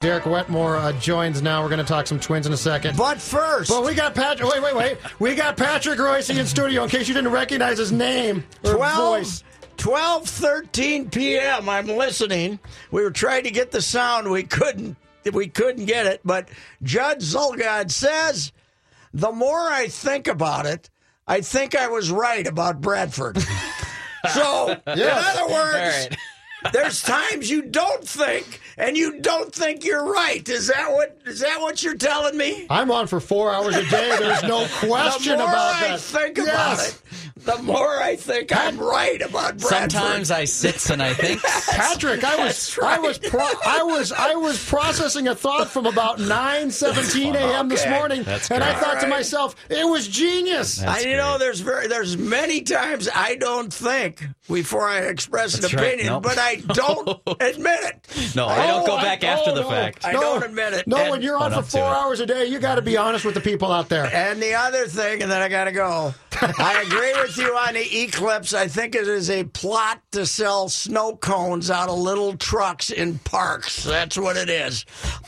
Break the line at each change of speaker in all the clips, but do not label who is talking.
Derek Wetmore uh, joins now. We're going to talk some twins in a second.
But first,
But we got Patrick. Wait, wait, wait. We got Patrick Royce in studio. In case you didn't recognize his name or
12,
voice.
12, 13 p.m. I'm listening. We were trying to get the sound. We couldn't. We couldn't get it. But Judd Zulgad says, the more I think about it, I think I was right about Bradford. so, in other words, there's times you don't think, and you don't think you're right. Is that what? Is that what you're telling me?
I'm on for four hours a day. There's no question
the more
about
I
that.
think
Yes.
about it, the more I think I'm right about Bradford.
Sometimes I sit and I think,
Patrick, I was I was pro- I was I was processing a thought from about 9:17 a.m. this morning,
That's
and I
great.
thought to myself, it was genius.
I, you know, there's very, there's many times I don't think before I express
That's
an
right.
opinion,
Nope.
but I don't admit it.
no, I don't go
Oh,
back
I-
after the fact.
I
no,
don't admit it.
No,
And-
when you're on
Own
for
up to
four
it.
hours a day, you got to be honest with the people out there.
And the other thing, and then I got to go. I agree with you on the Eclipse. I think it is a plot to sell snow cones out of little trucks in parks. That's what it is.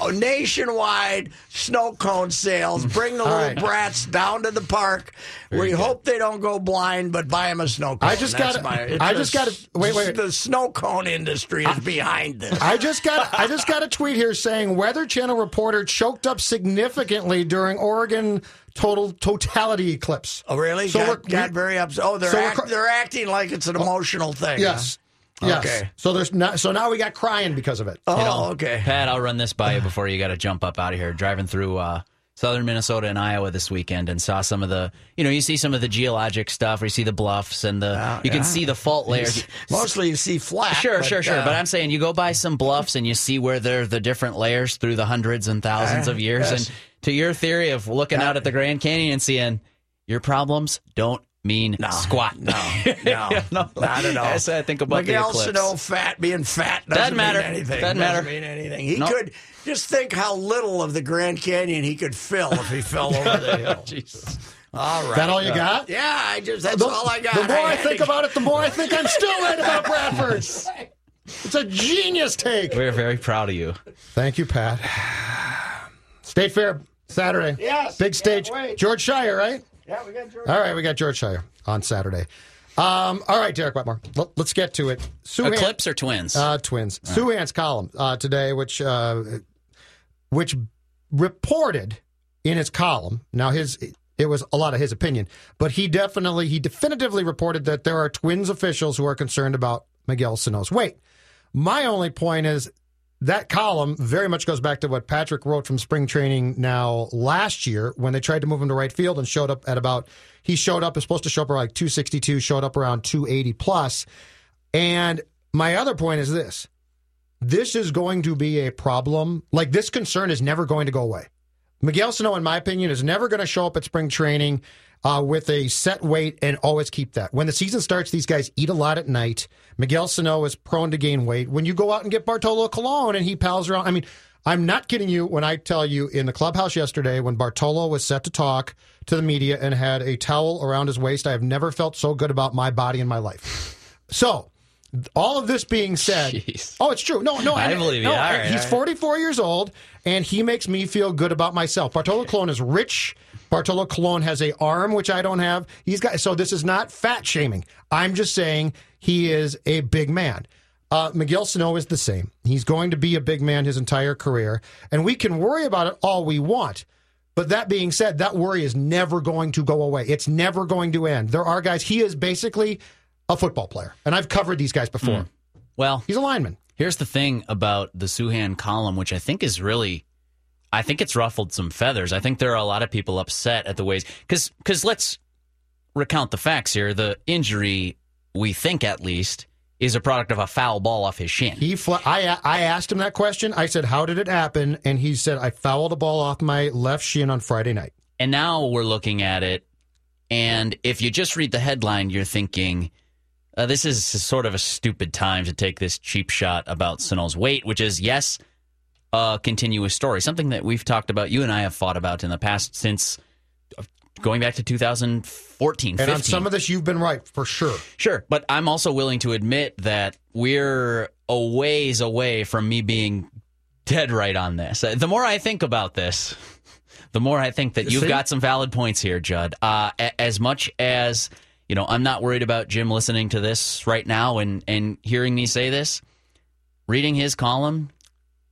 Oh, nationwide snow cone sales. Hmm. Bring the little
right.
brats down to the park. we hope they don't go blind, but buy them a snow cone.
I just gotta- I just gotta- wait, wait.
The snow cone industry is behind this.
I just got I just got a tweet here saying Weather Channel reporter choked up significantly during Oregon total totality eclipse.
Oh, really?
So
got,
we're-
got
we-
very upset. Oh, they're
so
act, they're acting like it's an emotional thing.
Yes.
huh?
Yes.
Okay.
So there's not, so now we got crying because of it.
Oh,
You know,
okay.
Pat, I'll run this by you before you got to jump up out of here. Driving through uh, southern Minnesota and Iowa this weekend and saw some of the, you know, you see some of the geologic stuff, or you see the bluffs and the, you can see the fault layers.
Mostly you see flat.
Sure,
but,
sure, sure.
uh,
but I'm saying you go by some bluffs and you see where they're the different layers through the hundreds and thousands
Uh,
of years.
yes.
And to your theory of looking out at the Grand Canyon and seeing your problems don't mean
No,
squat.
No, no,
No.
not at all.
That's I think about the
Miguel
eclipse.
Sano fat being fat doesn't,
Doesn't matter.
mean anything.
Doesn't matter.
mean anything. He
Nope.
could just think how little of the Grand Canyon he could fill if he fell over the hill.
Jesus.
All right.
That all you got?
Yeah, I just that's
The,
all I got.
the more I,
had
think
to-
about it, the more I think I'm still right about Bradford. It's a genius take.
We're very proud of you.
Thank you, Pat. State Fair Saturday.
Yes,
Big stage. George Shire, right?
Yeah, we got George.
All right, we got George Shire on Saturday. Um, all right, Derek Wetmore. Let, us get to it. Souhan-
Eclipse or twins?
uh, twins. Souhan's column uh, today, which uh, which reported in his column. Now his it was a lot of his opinion, but he definitely he definitively reported that there are twins officials who are concerned about Miguel Sano's weight. My only point is that column very much goes back to what Patrick wrote from spring training now last year when they tried to move him to right field and showed up at about he showed up is supposed to show up around like 262 showed up around 280 plus. And my other point is this. This is going to be a problem. Like this concern is never going to go away Miguel Sano in my opinion is never going to show up at spring training uh, with a set weight and always keep that when the season starts these guys eat a lot at night Miguel Sano is prone to gain weight when you go out and get Bartolo Colon and he pals around I mean I'm not kidding you when I tell you in the clubhouse yesterday when Bartolo was set to talk to the media and had a towel around his waist. I have never felt so good about my body in my life. So, all of this being said,
Jeez.
oh, it's true. No, no,
I
and-
believe you.
no, and
right,
he's
right.
44 years old, and he makes me feel good about myself. Bartolo Colon is rich. Bartolo Colon has a arm which I don't have. He's got so this is not fat shaming. I'm just saying he is a big man. Uh, Miguel Sano is the same. He's going to be a big man his entire career, and we can worry about it all we want. But that being said, that worry is never going to go away. It's never going to end. There are guys. He is basically a football player, and I've covered these guys before. Hmm.
well,
He's a lineman.
Here's the thing about the Souhan column, which I think is really, I think it's ruffled some feathers. I think there are a lot of people upset at the ways because because let's recount the facts here. The injury, we think at least, is a product of a foul ball off his shin.
He, fl- I, I asked him that question. I said, "How did it happen?" And he said, "I fouled a ball off my left shin on Friday night."
And now we're looking at it, and if you just read the headline, you're thinking. Uh, this is sort of a stupid time to take this cheap shot about Sano's weight, which is, yes, a continuous story. Something that we've talked about, you and I have fought about in the past since uh, going back to 2014,
And
15.
on some of this, you've been right for sure.
Sure, but I'm also willing to admit that we're a ways away from me being dead right on this. Uh, The more I think about this, the more I think that you've
See?
got some valid points here, Judd. Uh, a- as much as you know, I'm not worried about Jim listening to this right now and and hearing me say this. Reading his column,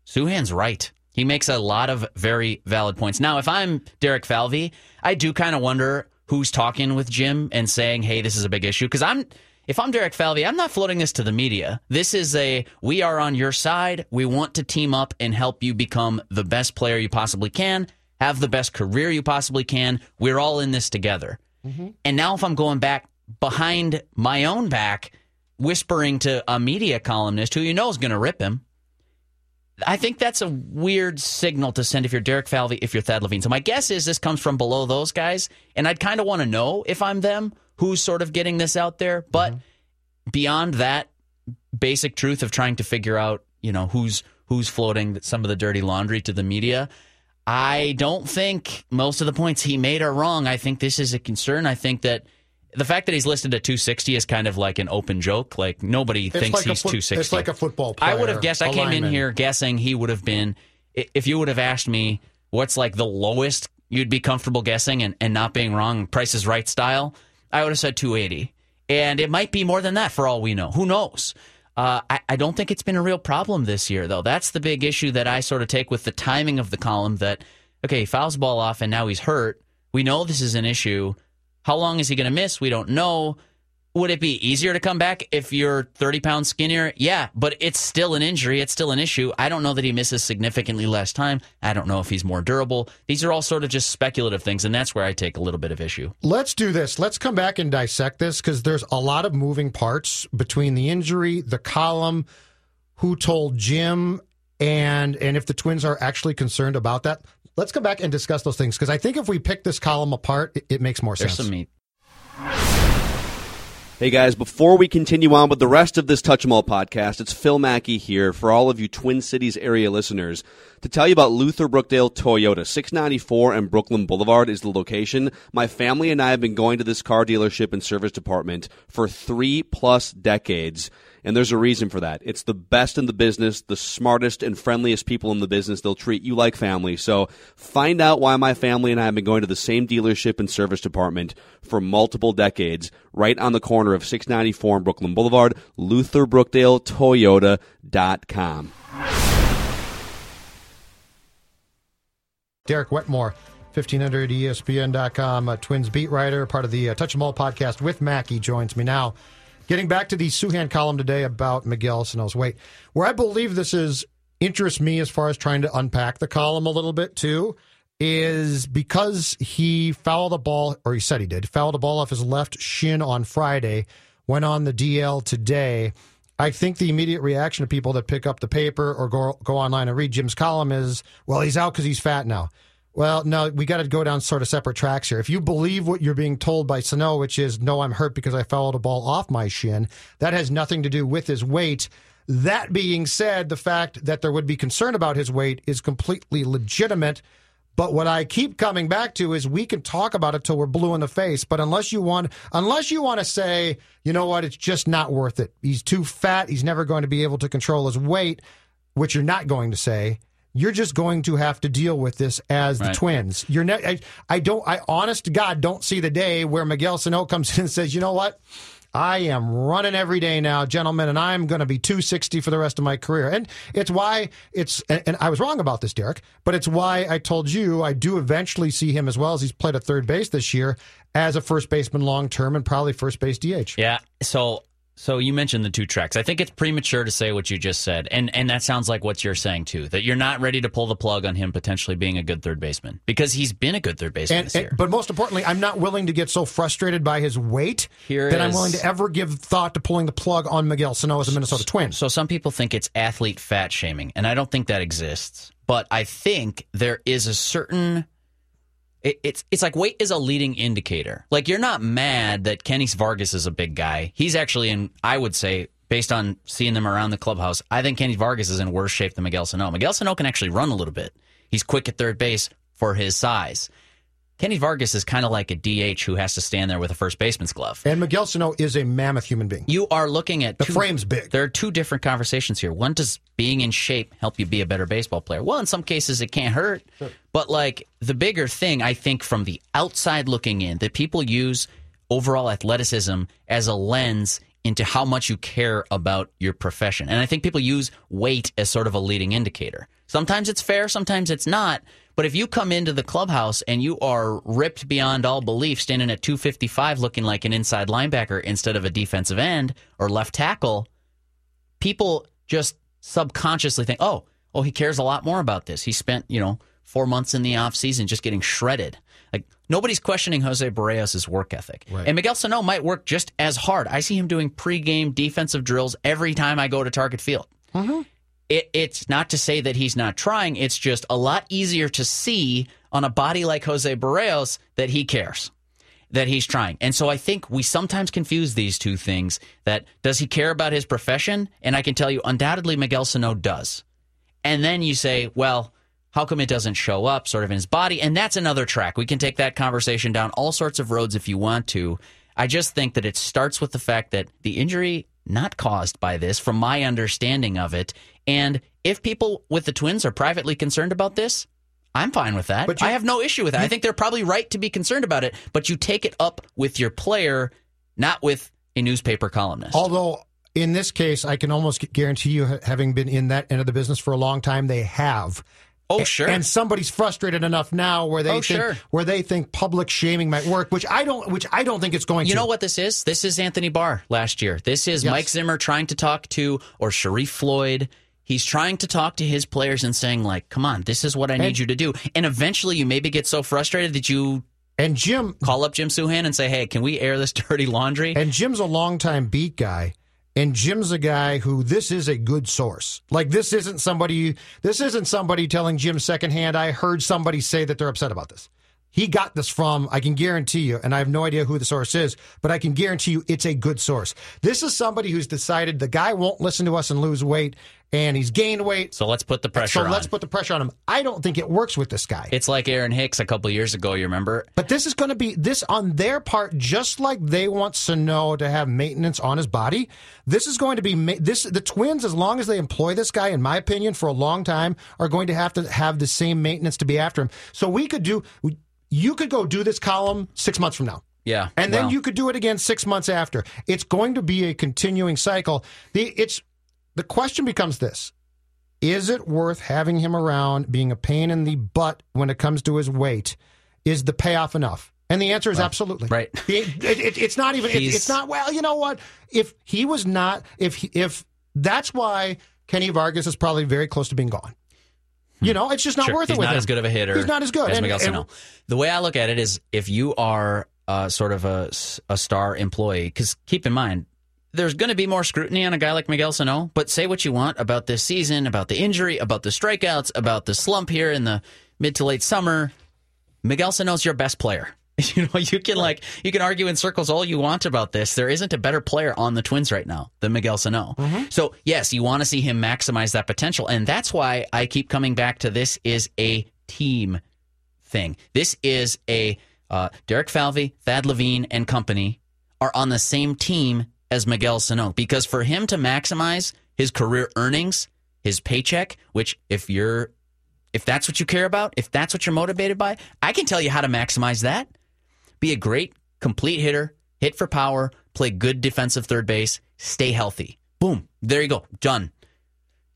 Souhan's right. He makes a lot of very valid points. Now, if I'm Derek Falvey, I do kind of wonder who's talking with Jim and saying, "Hey, this is a big issue." Because I'm, if I'm Derek Falvey, I'm not floating this to the media. This is a we are on your side. We want to team up and help you become the best player you possibly can, have the best career you possibly can. We're all in this together. Mm-hmm. And now, if I'm going back behind my own back, whispering to a media columnist who you know is going to rip him. I think that's a weird signal to send if you're Derek Falvey, if you're Thad Levine. So my guess is this comes from below those guys, and I'd kind of want to know if I'm them who's sort of getting this out there. But mm-hmm. beyond that basic truth of trying to figure out, you know, who's who's floating some of the dirty laundry to the media, I don't think most of the points he made are wrong. I think this is a concern. I think that the fact that he's listed at 260 is kind of like an open joke. Like nobody
It's
thinks
like
he's
foot-
260.
It's like a football player.
I would have guessed. I came in here guessing he would have been. If you would have asked me what's like the lowest you'd be comfortable guessing and, and not being wrong, Price is Right style, I would have said 280. And it might be more than that for all we know. Who knows? Uh, I, I don't think it's been a real problem this year, though. That's the big issue that I sort of take with the timing of the column that, okay, he fouls ball off and now he's hurt. We know this is an issue. How long is he going to miss? We don't know. Would it be easier to come back if you're 30 pounds skinnier? Yeah, but it's still an injury. It's still an issue. I don't know that he misses significantly less time. I don't know if he's more durable. These are all sort of just speculative things, and that's where I take a little bit of issue.
Let's do this. Let's come back and dissect this because there's a lot of moving parts between the injury, the column, who told Jim, and and if the Twins are actually concerned about that. Let's come back and discuss those things because I think if we pick this column apart, it, it makes more
There's
sense.
some meat.
Hey guys, before we continue on with the rest of this Touch 'em All podcast, it's Phil Mackey here for all of you Twin Cities area listeners to tell you about Luther Brookdale Toyota. 694 and Brooklyn Boulevard is the location. My family and I have been going to this car dealership and service department for three plus decades. And there's a reason for that. It's the best in the business, the smartest and friendliest people in the business. They'll treat you like family. So find out why my family and I have been going to the same dealership and service department for multiple decades, right on the corner of 694 and Brooklyn Boulevard, LutherBrookdaleToyota.com.
Derek Wetmore, 1500ESPN.com, uh, Twins beat writer, part of the uh, Touch 'em All podcast with Mackey, joins me now. Getting back to the Souhan column today about Miguel Sano's weight, where I believe this is interests me as far as trying to unpack the column a little bit too, is because he fouled the ball, or he said he did, fouled the ball off his left shin on Friday, went on the DL today. I think the immediate reaction of people that pick up the paper or go go online and read Jim's column is, well, he's out because he's fat now. Well, no, we got to go down sort of separate tracks here. If you believe what you're being told by Sano, which is, no, I'm hurt because I fouled a ball off my shin, that has nothing to do with his weight. That being said, the fact that there would be concern about his weight is completely legitimate. But what I keep coming back to is we can talk about it till we're blue in the face. But unless you want, unless you want to say, you know what, it's just not worth it. He's too fat. He's never going to be able to control his weight, which you're not going to say. You're just going to have to deal with this as the
Right.
twins. You're ne- I, I don't. I honest to God don't see the day where Miguel Sano comes in and says, you know what. I am running every day now, gentlemen, and I'm going to be 260 for the rest of my career. And it's why it's, and I was wrong about this, Derek, but it's why I told you I do eventually see him as well as he's played at third base this year as a first baseman long term and probably first base DH.
Yeah. So so you mentioned the two tracks. I think it's premature to say what you just said, and and that sounds like what you're saying too. That you're not ready to pull the plug on him potentially being a good third baseman because he's been a good third baseman
And,
this
and-
year.
but most importantly, I'm not willing to get so frustrated by his weight
Here
that I'm willing to ever give thought to pulling the plug on Miguel Sano as a Minnesota Twin.
So some people think it's athlete fat shaming, and I don't think that exists. But I think there is a certain. It, it's it's like weight is a leading indicator. Like you're not mad that Kenny Vargas is a big guy. He's actually in. I would say based on seeing them around the clubhouse, I think Kenny Vargas is in worse shape than Miguel Sano. Miguel Sano can actually run a little bit. He's quick at third base for his size. Kenny Vargas is kind of like a DH who has to stand there with a first baseman's glove.
And Miguel Sano is a mammoth human being.
You are looking at
The
two-
frame's big.
There are two different conversations here. One does being in shape help you be a better baseball player? Well, in some cases it can't hurt. But like the bigger thing, I think from the outside looking in, that people use overall athleticism as a lens into how much you care about your profession. And I think people use weight as sort of a leading indicator. Sometimes it's fair, sometimes it's not. But if you come into the clubhouse and you are ripped beyond all belief, standing at 255 looking like an inside linebacker instead of a defensive end or left tackle, people just subconsciously think, oh, oh, he cares a lot more about this. He spent, you know, four months in the off season just getting shredded. Like nobody's questioning Jose Berrios' work ethic. And Miguel Sano might work just as hard. I see him doing pregame defensive drills every time I go to Target Field. Mm-hmm. It, it's not to say that he's not trying. It's just a lot easier to see on a body like Jose Berrios that he cares that he's trying. And so I think we sometimes confuse these two things that does he care about his profession? And I can tell you undoubtedly Miguel Sano does. And then you say, well, how come it doesn't show up sort of in his body? And that's another track. We can take that conversation down all sorts of roads if you want to. I just think that it starts with the fact that the injury not caused by this from my understanding of it. And if people with the twins are privately concerned about this, I'm fine with that.
But you-
I have no issue with that. I think they're probably right to be concerned about it, but you take it up with your player, not with a newspaper columnist.
Although in this case, I can almost guarantee you, having been in that end of the business for a long time, they have.
Oh, sure.
And somebody's frustrated enough now where they
Oh,
think
sure.
where they think public shaming might work, which I don't which I don't think it's going
You
to.
You know what this is? This is Anthony Barr last year. This is
Yes.
Mike Zimmer trying to talk to, or Sharrif Floyd. He's trying to talk to his players and saying, like, come on, this is what I need
And-
you to do. And eventually you maybe get so frustrated that you
And Jim
call up Jim Souhan and say, hey, can we air this dirty laundry?
and Jim's a longtime beat guy. And Jim's a guy who this is a good source. Like this isn't somebody this isn't somebody telling Jim secondhand, I heard somebody say that they're upset about this. He got this from, I can guarantee you, and I have no idea who the source is, but I can guarantee you it's a good source. This is somebody who's decided the guy won't listen to us and lose weight, and he's gained weight.
so let's put the pressure
So
on.
let's put the pressure on him. I don't think it works with this guy.
it's like Aaron Hicks a couple years ago, you remember?
But this is going to be this on their part, just like they want Sano to have maintenance on his body. This is going to be this. The Twins, as long as they employ this guy, in my opinion, for a long time, are going to have to have the same maintenance to be after him. So we could do. You could go do this column six months from now.
Yeah.
And then
well,
you could do it again six months after. It's going to be a continuing cycle. The it's the question becomes this: Is it worth having him around, being a pain in the butt when it comes to his weight? Is the payoff enough? And the answer is absolutely
right.
It- it- it- it's not even. It, it's not. Well, you know what? If he was not, if he- if that's why Kenny Vargas is probably very close to being gone. You know, it's just not
Sure,
worth
he's
it with
not
him.
as good of a hitter.
He's not as good.
as
And-
Miguel
and-
Sano. The way I look at it is, if you are uh, sort of a, a star employee, because keep in mind, there's going to be more scrutiny on a guy like Miguel Sano. But say what you want about this season, about the injury, about the strikeouts, about the slump here in the mid to late summer. Miguel Sano's your best player. You know, you can like you can argue in circles all you want about this. There isn't a better player on the Twins right now than Miguel Sano. So yes, you want to see him maximize that potential, and that's why I keep coming back to this is a team thing. This is a uh, Derek Falvey, Thad Levine, and company are on the same team as Miguel Sano because for him to maximize his career earnings, his paycheck, which if you're if that's what you care about, if that's what you're motivated by, I can tell you how to maximize that. Be a great complete hitter, hit for power, play good defensive third base, stay healthy. Boom. There you go. Done.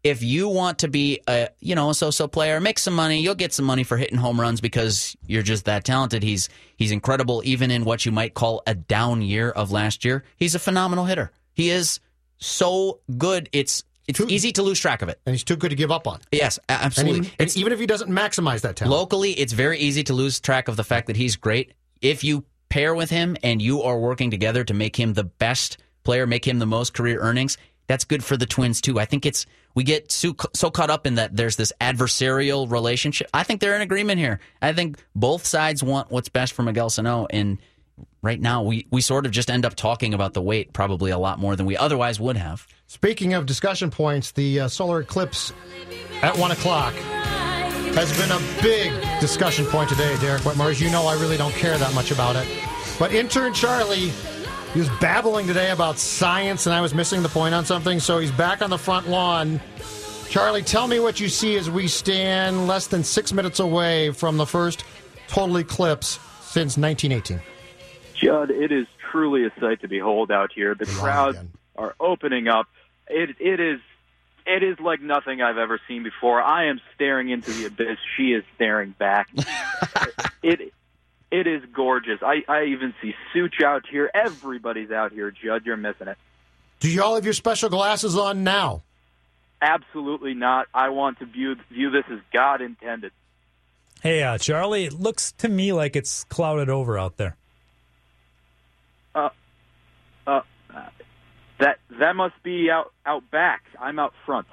If you want to be a, you know, a so-so player, make some money, you'll get some money for hitting home runs because you're just that talented. He's he's incredible even in what you might call a down year of last year. He's a phenomenal hitter. He is so good. It's it's
Too-
easy to lose track of it.
and he's too good to give up on.
Yes, a-
And,
absolutely.
even, and even if he doesn't maximize that talent,
Locally, it's very easy to lose track of the fact that he's great. If you pair with him and you are working together to make him the best player, make him the most career earnings, that's good for the Twins too. I think it's we get so, so caught up in that there's this adversarial relationship. I think they're in agreement here. I think both sides want what's best for Miguel Sano, and right now we we sort of just end up talking about the weight probably a lot more than we otherwise would have.
Speaking of discussion points, the uh, solar eclipse at one o'clock. has been a big discussion point today, Derek Wetmore. As you know, I really don't care that much about it. But intern Charlie, he was babbling today about science, and I was missing the point on something, so he's back on the front lawn. Charlie, tell me what you see as we stand less than six minutes away from the first total eclipse since 1918.
Judd, it is truly a sight to behold out here. The crowds are opening up. It it is it is like nothing I've ever seen before. I am staring into the abyss. She is staring back. it it is gorgeous. I, I even see Such out here. Everybody's out here, Judd. You're missing it.
Do you all have your special glasses on now?
Absolutely not. I want to view view this as God intended.
Hey, uh, Charlie, it looks to me like it's clouded over out there.
Uh, uh, that that must be out out back. I'm out front.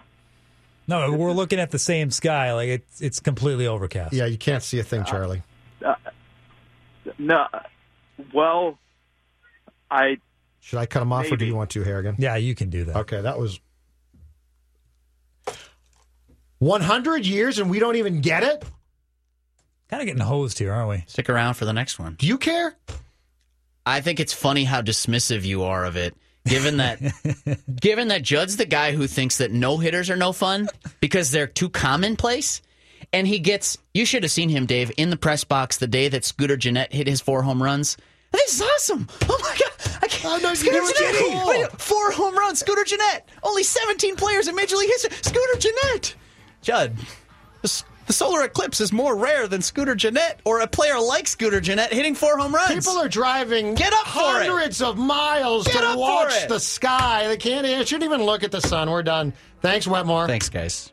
No, we're looking at the same sky. Like it's it's completely overcast.
Yeah, you can't see a thing, Charlie.
No, well, I
Should I cut him off, or do you want to, Harrigan?
Yeah, you can do that.
Okay, that was 100 years and we don't even get it?
Kind of getting hosed here, aren't we?
Stick around for the next one.
Do you care?
I think it's funny how dismissive you are of it. Given that, given that Judd's the guy who thinks that no hitters are no fun because they're too commonplace, and he gets. You should have seen him, Dave, in the press box the day that Scooter Gennett hit his four home runs. This is awesome! Oh my god! I can't.
Oh, no,
Scooter
they
Gennett,
kidding.
wait, four home runs. Scooter Gennett. Only 17 players in Major League history. Scooter Gennett. Judd, the, the solar eclipse is more rare than Scooter Gennett or a player like Scooter Gennett hitting four home runs.
People are driving
Get up for it.
hundreds of miles
Get
to watch the sky. They can't, they shouldn't even look at the sun. We're done. Thanks, Wetmore.
Thanks, guys.